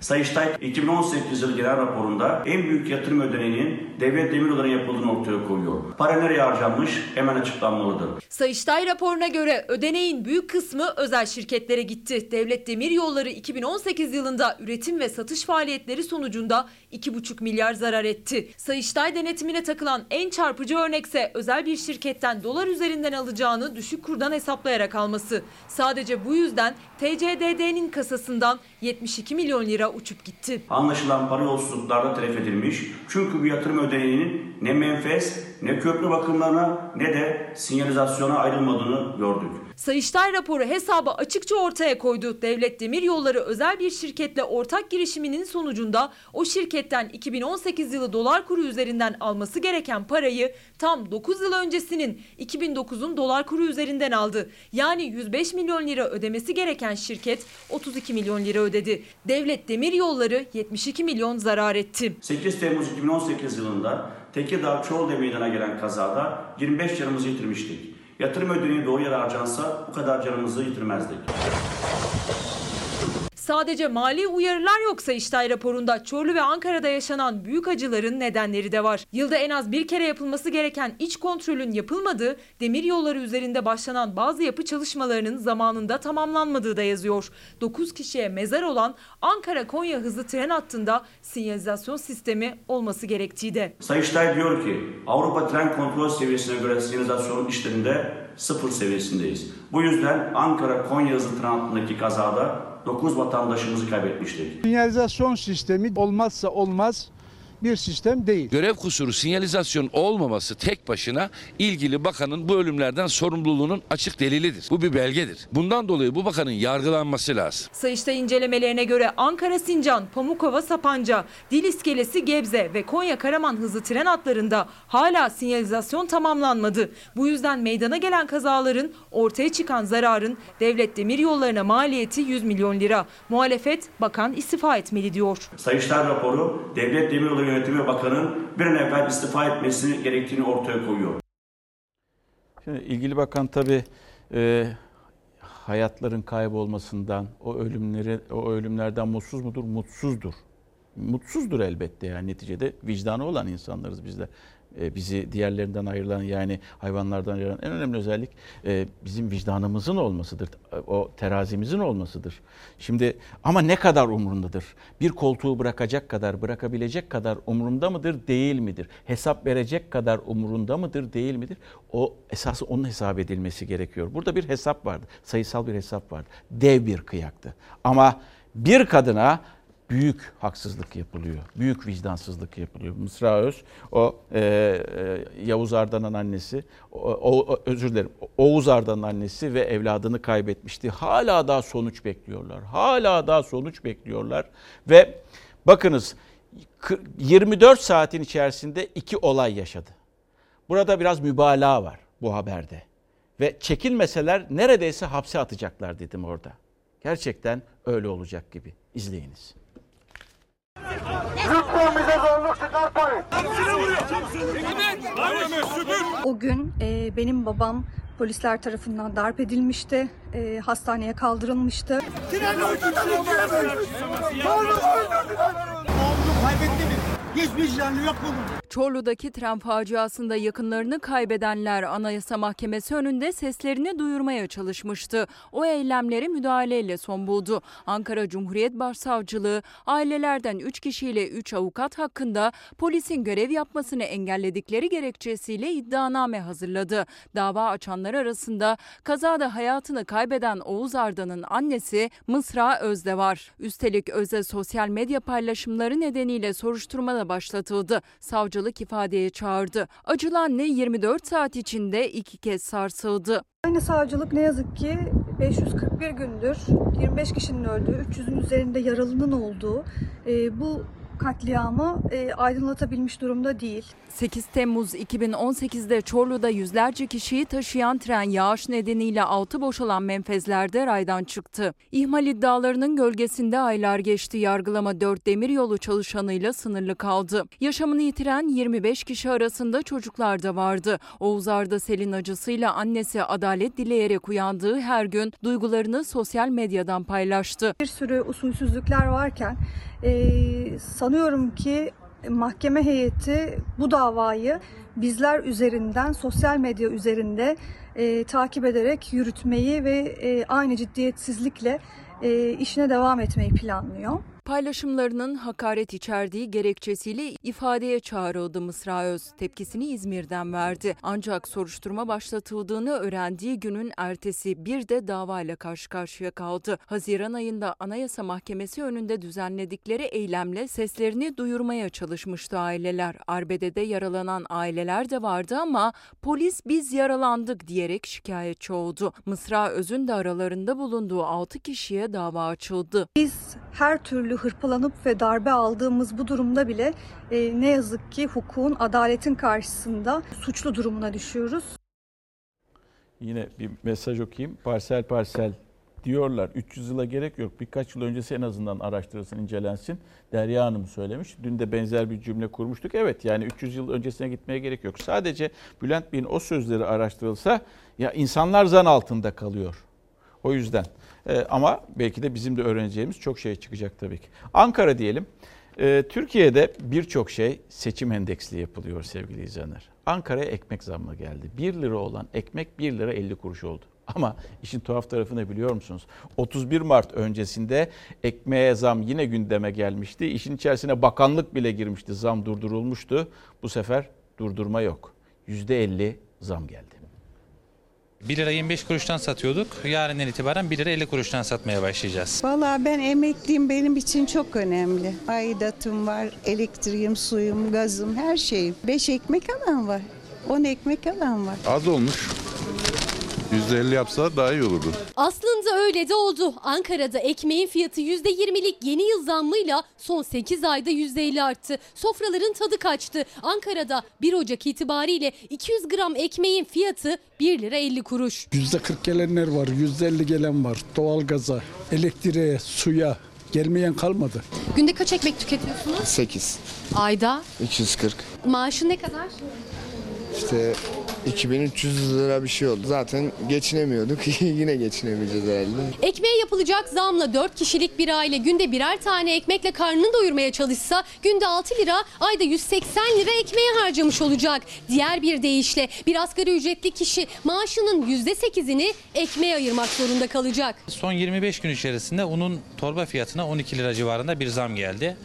S19: Sayıştay 2018 yılı genel raporunda en büyük yatırım ödeneğinin devlet demiryollarına yapıldığını ortaya koyuyor. Para nereye harcanmış hemen açıklanmalıdır.
S20: Sayıştay raporuna göre ödeneğin büyük kısmı özel şirketlere gitti. Devlet Demir Yolları 2018 yılında üretim ve satış faaliyetleri sonucunda 2,5 milyar zarar etti. Sayıştay denetimine takılan en çarpıcı örnekse özel bir şirketten dolar üzerinden alacağını düşük kurdan hesaplayarak alması. Sadece bu yüzden TCDD'nin kasasından 72 milyon lira uçup gitti.
S19: Anlaşılan para yolsuzluklarda telef edilmiş. Çünkü bu yatırım ödeneğinin ne menfez ne köprü bakımlarına ne de sinyalizasyona ayrılmadığını gördük.
S20: Sayıştay raporu hesabı açıkça ortaya koydu. Devlet Demir Yolları özel bir şirketle ortak girişiminin sonucunda o şirketten 2018 yılı dolar kuru üzerinden alması gereken parayı tam 9 yıl öncesinin 2009'un dolar kuru üzerinden aldı. Yani 105 milyon lira ödemesi gereken şirket 32 milyon lira ödedi. Devlet Demir Yolları 72 milyon zarar etti.
S19: 8 Temmuz 2018 yılında Tekirdağ Çoğul'da meydana gelen kazada 25 canımızı yitirmiştik. Yatırım ödeneği doğru yere harcansa bu kadar canımızı yitirmezdik.
S20: Sadece mali uyarılar yoksa İştay raporunda Çorlu ve Ankara'da yaşanan büyük acıların nedenleri de var. Yılda en az bir kere yapılması gereken iç kontrolün yapılmadığı, demir yolları üzerinde başlanan bazı yapı çalışmalarının zamanında tamamlanmadığı da yazıyor. 9 kişiye mezar olan Ankara-Konya hızlı tren hattında sinyalizasyon sistemi olması gerektiği de.
S19: Sayıştay diyor ki Avrupa tren kontrol seviyesine göre sinyalizasyon işlerinde sıfır seviyesindeyiz. Bu yüzden Ankara-Konya hızlı tren hattındaki kazada 9 vatandaşımızı kaybetmiştik.
S21: Dünyalizasyon sistemi olmazsa olmaz bir sistem değil.
S22: Görev kusuru sinyalizasyon olmaması tek başına ilgili bakanın bu ölümlerden sorumluluğunun açık delilidir. Bu bir belgedir. Bundan dolayı bu bakanın yargılanması lazım.
S20: Sayıştay incelemelerine göre Ankara Sincan, Pamukova Sapanca, Dil İskelesi Gebze ve Konya Karaman hızlı tren hatlarında hala sinyalizasyon tamamlanmadı. Bu yüzden meydana gelen kazaların ortaya çıkan zararın devlet demir yollarına maliyeti 100 milyon lira. Muhalefet bakan istifa etmeli diyor.
S19: Sayıştay raporu devlet demir yolu Yönetimi Bakanı'nın bir an evvel istifa etmesi gerektiğini ortaya koyuyor. Şimdi
S1: ilgili bakan tabii e, hayatların kaybolmasından, o ölümleri, o ölümlerden mutsuz mudur? Mutsuzdur. Mutsuzdur elbette yani neticede vicdanı olan insanlarız bizler. E, bizi diğerlerinden ayrılan yani hayvanlardan ayrılan en önemli özellik e, bizim vicdanımızın olmasıdır. O terazimizin olmasıdır. Şimdi ama ne kadar umrundadır? Bir koltuğu bırakacak kadar, bırakabilecek kadar umrunda mıdır, değil midir? Hesap verecek kadar umrunda mıdır, değil midir? O esası onun hesap edilmesi gerekiyor. Burada bir hesap vardı. Sayısal bir hesap vardı. Dev bir kıyaktı. Ama bir kadına büyük haksızlık yapılıyor. Büyük vicdansızlık yapılıyor. Mısra Öz, o e, e Yavuz Arda'nın annesi, o, o, özür dilerim Oğuz Arda'nın annesi ve evladını kaybetmişti. Hala daha sonuç bekliyorlar. Hala daha sonuç bekliyorlar. Ve bakınız 24 saatin içerisinde iki olay yaşadı. Burada biraz mübalağa var bu haberde. Ve çekinmeseler neredeyse hapse atacaklar dedim orada. Gerçekten öyle olacak gibi. İzleyiniz. Lütfen bize
S23: zorluk çıkartmayın. O gün e, benim babam polisler tarafından darp edilmişti. E, hastaneye kaldırılmıştı. Treni öldürdüler. Zorla öldürdüler.
S20: Hiçbir vicdanı yok bunun. Çorlu'daki tren faciasında yakınlarını kaybedenler Anayasa Mahkemesi önünde seslerini duyurmaya çalışmıştı. O eylemleri müdahaleyle son buldu. Ankara Cumhuriyet Başsavcılığı ailelerden 3 kişiyle 3 avukat hakkında polisin görev yapmasını engelledikleri gerekçesiyle iddianame hazırladı. Dava açanlar arasında kazada hayatını kaybeden Oğuz Arda'nın annesi Mısra Özde var. Üstelik Özde sosyal medya paylaşımları nedeniyle soruşturmada soruşturma başlatıldı. Savcılık ifadeye çağırdı. Acılan ne 24 saat içinde iki kez sarsıldı.
S23: Aynı savcılık ne yazık ki 541 gündür 25 kişinin öldüğü, 300'ün üzerinde yaralının olduğu e, bu katliamı e, aydınlatabilmiş durumda değil.
S20: 8 Temmuz 2018'de Çorlu'da yüzlerce kişiyi taşıyan tren yağış nedeniyle altı boşalan menfezlerde raydan çıktı. İhmal iddialarının gölgesinde aylar geçti. Yargılama 4 demiryolu çalışanıyla sınırlı kaldı. Yaşamını yitiren 25 kişi arasında çocuklar da vardı. Oğuz Arda Selin acısıyla annesi adalet dileyerek uyandığı her gün duygularını sosyal medyadan paylaştı.
S23: Bir sürü usulsüzlükler varken e, sanırım sanıyorum ki mahkeme heyeti bu davayı bizler üzerinden sosyal medya üzerinde e, takip ederek yürütmeyi ve e, aynı ciddiyetsizlikle e, işine devam etmeyi planlıyor.
S20: Paylaşımlarının hakaret içerdiği gerekçesiyle ifadeye çağrıldı Mısra Öz. Tepkisini İzmir'den verdi. Ancak soruşturma başlatıldığını öğrendiği günün ertesi bir de davayla karşı karşıya kaldı. Haziran ayında Anayasa Mahkemesi önünde düzenledikleri eylemle seslerini duyurmaya çalışmıştı aileler. Arbede'de yaralanan aileler de vardı ama polis biz yaralandık diyerek şikayetçi oldu. Mısra Öz'ün de aralarında bulunduğu 6 kişiye dava açıldı.
S23: Biz her türlü türlü hırpalanıp ve darbe aldığımız bu durumda bile e, ne yazık ki hukukun, adaletin karşısında suçlu durumuna düşüyoruz.
S1: Yine bir mesaj okuyayım. Parsel parsel diyorlar. 300 yıla gerek yok. Birkaç yıl öncesi en azından araştırılsın, incelensin. Derya Hanım söylemiş. Dün de benzer bir cümle kurmuştuk. Evet yani 300 yıl öncesine gitmeye gerek yok. Sadece Bülent Bey'in o sözleri araştırılsa ya insanlar zan altında kalıyor. O yüzden ee, ama belki de bizim de öğreneceğimiz çok şey çıkacak tabii ki. Ankara diyelim. Ee, Türkiye'de birçok şey seçim endeksli yapılıyor sevgili izleyenler. Ankara'ya ekmek zammı geldi. 1 lira olan ekmek 1 lira 50 kuruş oldu. Ama işin tuhaf tarafı ne biliyor musunuz? 31 Mart öncesinde ekmeğe zam yine gündeme gelmişti. İşin içerisine bakanlık bile girmişti. Zam durdurulmuştu. Bu sefer durdurma yok. %50 zam geldi.
S24: 1 lira 25 kuruştan satıyorduk. Yarından itibaren 1 lira 50 kuruştan satmaya başlayacağız.
S25: Vallahi ben emekliyim benim için çok önemli. Aidatım var, elektriğim, suyum, gazım, her şeyim. 5 ekmek alan var. 10 ekmek alan var.
S26: Az olmuş. %50 yapsa daha iyi olurdu.
S20: Aslında öyle de oldu. Ankara'da ekmeğin fiyatı %20'lik yeni yıl zammıyla son 8 ayda %50 arttı. Sofraların tadı kaçtı. Ankara'da 1 Ocak itibariyle 200 gram ekmeğin fiyatı 1 lira 50 kuruş.
S27: %40 gelenler var, %50 gelen var. Doğalgaza, elektriğe, suya gelmeyen kalmadı.
S28: Günde kaç ekmek tüketiyorsunuz?
S29: 8.
S28: Ayda?
S29: 240.
S28: Maaşı ne kadar?
S29: İşte 2300 lira bir şey oldu. Zaten geçinemiyorduk. Yine geçinemeyeceğiz herhalde.
S20: Ekmeğe yapılacak zamla 4 kişilik bir aile günde birer tane ekmekle karnını doyurmaya çalışsa günde 6 lira, ayda 180 lira ekmeğe harcamış olacak. Diğer bir deyişle bir asgari ücretli kişi maaşının %8'ini ekmeğe ayırmak zorunda kalacak.
S24: Son 25 gün içerisinde unun torba fiyatına 12 lira civarında bir zam geldi.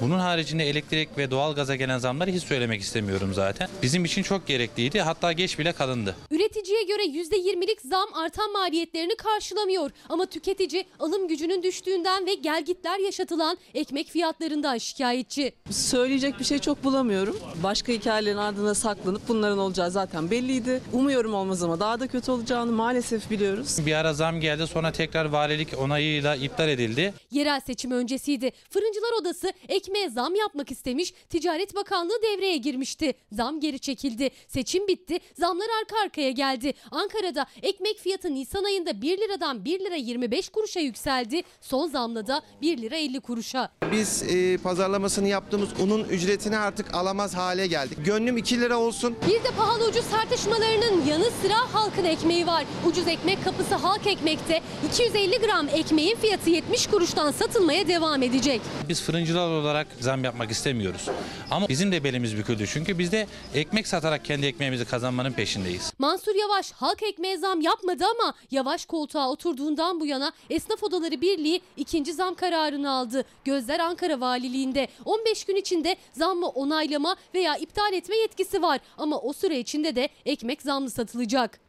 S24: Bunun haricinde elektrik ve doğalgaza gelen zamları hiç söylemek istemiyorum zaten. Bizim için çok gerekliydi hatta geç bile kalındı.
S20: Üreticiye göre %20'lik zam artan maliyetlerini karşılamıyor. Ama tüketici alım gücünün düştüğünden ve gelgitler yaşatılan ekmek fiyatlarından şikayetçi.
S30: Söyleyecek bir şey çok bulamıyorum. Başka hikayelerin ardına saklanıp bunların olacağı zaten belliydi. Umuyorum olmaz ama daha da kötü olacağını maalesef biliyoruz.
S24: Bir ara zam geldi sonra tekrar valilik onayıyla iptal edildi.
S20: Yerel seçim öncesiydi. Fırıncılar Odası ek ekmeğe zam yapmak istemiş. Ticaret Bakanlığı devreye girmişti. Zam geri çekildi. Seçim bitti. Zamlar arka arkaya geldi. Ankara'da ekmek fiyatı Nisan ayında 1 liradan 1 lira 25 kuruşa yükseldi. Son zamla da 1 lira 50 kuruşa.
S31: Biz e, pazarlamasını yaptığımız unun ücretini artık alamaz hale geldik. Gönlüm 2 lira olsun.
S20: Bir de pahalı ucuz tartışmalarının yanı sıra halkın ekmeği var. Ucuz ekmek kapısı halk ekmekte. 250 gram ekmeğin fiyatı 70 kuruştan satılmaya devam edecek.
S24: Biz fırıncılar olarak olarak zam yapmak istemiyoruz. Ama bizim de belimiz büküldü çünkü biz de ekmek satarak kendi ekmeğimizi kazanmanın peşindeyiz.
S20: Mansur Yavaş halk ekmeğe zam yapmadı ama Yavaş koltuğa oturduğundan bu yana Esnaf Odaları Birliği ikinci zam kararını aldı. Gözler Ankara Valiliğinde 15 gün içinde zammı onaylama veya iptal etme yetkisi var ama o süre içinde de ekmek zamlı satılacak.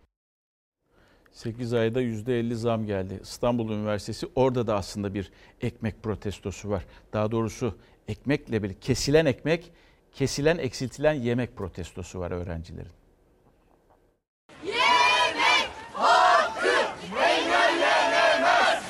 S1: 8 ayda %50 zam geldi. İstanbul Üniversitesi orada da aslında bir ekmek protestosu var. Daha doğrusu ekmekle bir kesilen ekmek, kesilen eksiltilen yemek protestosu var öğrencilerin. Yemek hakkı
S32: engellenemez.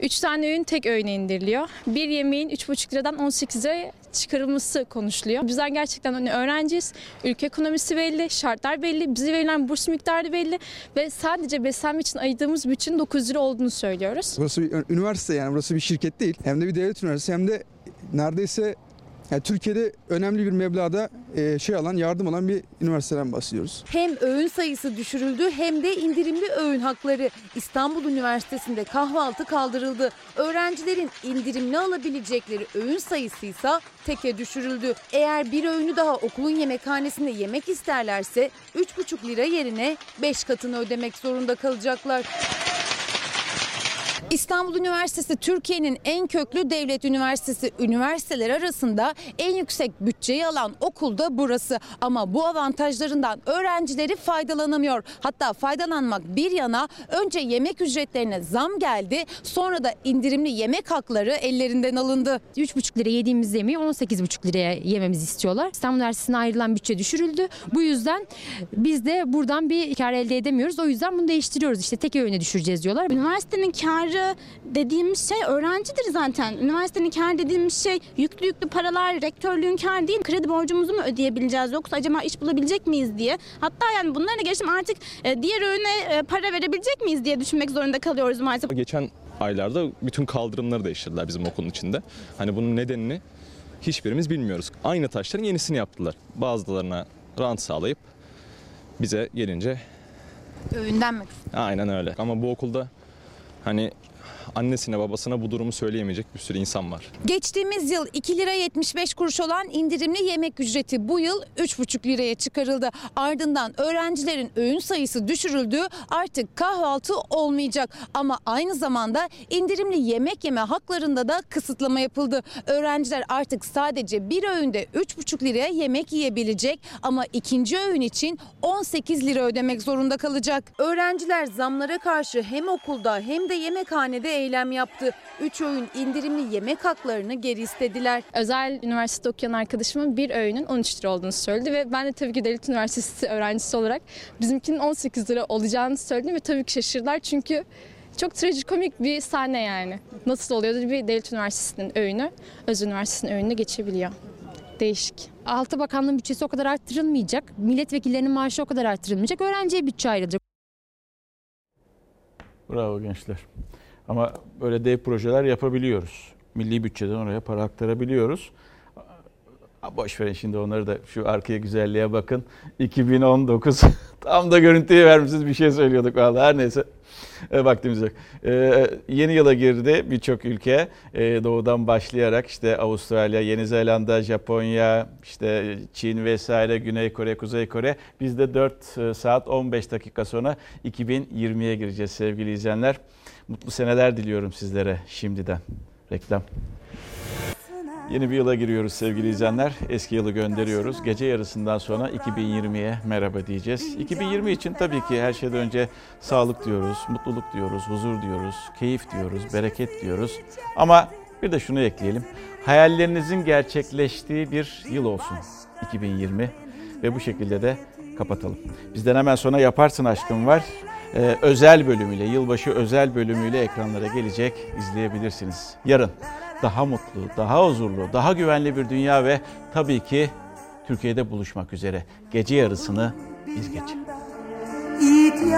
S32: Üç tane öğün tek öğüne indiriliyor. Bir yemeğin 3,5 liradan 18'e çıkarılması konuşuluyor. Bizden gerçekten hani öğrenciyiz. Ülke ekonomisi belli, şartlar belli, bize verilen burs miktarı belli ve sadece beslenme için ayırdığımız bütün 9 lira olduğunu söylüyoruz.
S33: Burası bir üniversite yani burası bir şirket değil. Hem de bir devlet üniversitesi hem de neredeyse yani Türkiye'de önemli bir meblağda e, şey alan, yardım alan bir üniversiteden bahsediyoruz.
S20: Hem öğün sayısı düşürüldü hem de indirimli öğün hakları. İstanbul Üniversitesi'nde kahvaltı kaldırıldı. Öğrencilerin indirimli alabilecekleri öğün sayısı ise teke düşürüldü. Eğer bir öğünü daha okulun yemekhanesinde yemek isterlerse 3,5 lira yerine 5 katını ödemek zorunda kalacaklar. İstanbul Üniversitesi Türkiye'nin en köklü devlet üniversitesi. Üniversiteler arasında en yüksek bütçeyi alan okul da burası. Ama bu avantajlarından öğrencileri faydalanamıyor. Hatta faydalanmak bir yana önce yemek ücretlerine zam geldi. Sonra da indirimli yemek hakları ellerinden alındı.
S32: 3,5 liraya yediğimiz yemeği 18,5 liraya yememiz istiyorlar. İstanbul Üniversitesi'ne ayrılan bütçe düşürüldü. Bu yüzden biz de buradan bir kar elde edemiyoruz. O yüzden bunu değiştiriyoruz. İşte tek yöne düşüreceğiz diyorlar.
S33: Üniversitenin karı karı dediğimiz şey öğrencidir zaten. Üniversitenin kar dediğimiz şey yüklü yüklü paralar, rektörlüğün kar değil. Kredi borcumuzu mu ödeyebileceğiz yoksa acaba iş bulabilecek miyiz diye. Hatta yani bunlara geçtim artık e, diğer öğüne e, para verebilecek miyiz diye düşünmek zorunda kalıyoruz maalesef.
S34: Geçen aylarda bütün kaldırımları değiştirdiler bizim okulun içinde. Hani bunun nedenini hiçbirimiz bilmiyoruz. Aynı taşların yenisini yaptılar. Bazılarına rant sağlayıp bize gelince...
S32: Öğünden mi?
S34: Aynen öyle. Ama bu okulda hani annesine babasına bu durumu söyleyemeyecek bir sürü insan var.
S20: Geçtiğimiz yıl 2 lira 75 kuruş olan indirimli yemek ücreti bu yıl 3,5 liraya çıkarıldı. Ardından öğrencilerin öğün sayısı düşürüldü. Artık kahvaltı olmayacak ama aynı zamanda indirimli yemek yeme haklarında da kısıtlama yapıldı. Öğrenciler artık sadece bir öğünde 3,5 liraya yemek yiyebilecek ama ikinci öğün için 18 lira ödemek zorunda kalacak. Öğrenciler zamlara karşı hem okulda hem de yemekhanede eylem yaptı. Üç öğün indirimli yemek haklarını geri istediler.
S32: Özel üniversite okuyan arkadaşımın bir öğünün 13 lira olduğunu söyledi ve ben de tabii ki Devlet Üniversitesi öğrencisi olarak bizimkinin 18 lira olacağını söyledim ve tabii ki şaşırdılar çünkü çok trajikomik bir sahne yani. Nasıl oluyor bir Devlet Üniversitesi'nin öğünü, özel üniversitenin öğününe geçebiliyor. Değişik. Altı bakanlığın bütçesi o kadar arttırılmayacak. Milletvekillerinin maaşı o kadar arttırılmayacak. Öğrenciye bütçe ayrılacak.
S1: Bravo gençler. Ama böyle dev projeler yapabiliyoruz. Milli bütçeden oraya para aktarabiliyoruz. Boş verin şimdi onları da şu arkaya güzelliğe bakın. 2019 tam da görüntüyü vermişsiniz bir şey söylüyorduk vallahi her neyse. E, vaktimiz yok. E, yeni yıla girdi birçok ülke e, doğudan başlayarak işte Avustralya, Yeni Zelanda, Japonya, işte Çin vesaire, Güney Kore, Kuzey Kore. Biz de 4 e, saat 15 dakika sonra 2020'ye gireceğiz sevgili izleyenler. Mutlu seneler diliyorum sizlere şimdiden. Reklam. Yeni bir yıla giriyoruz sevgili izleyenler. Eski yılı gönderiyoruz. Gece yarısından sonra 2020'ye merhaba diyeceğiz. 2020 için tabii ki her şeyden önce sağlık diyoruz, mutluluk diyoruz, huzur diyoruz, keyif diyoruz, bereket diyoruz. Ama bir de şunu ekleyelim. Hayallerinizin gerçekleştiği bir yıl olsun 2020 ve bu şekilde de kapatalım. Bizden hemen sonra yaparsın aşkım var e, özel bölümüyle, yılbaşı özel bölümüyle ekranlara gelecek izleyebilirsiniz. Yarın daha mutlu, daha huzurlu, daha güvenli bir dünya ve tabii ki Türkiye'de buluşmak üzere. Gece yarısını biz geçelim.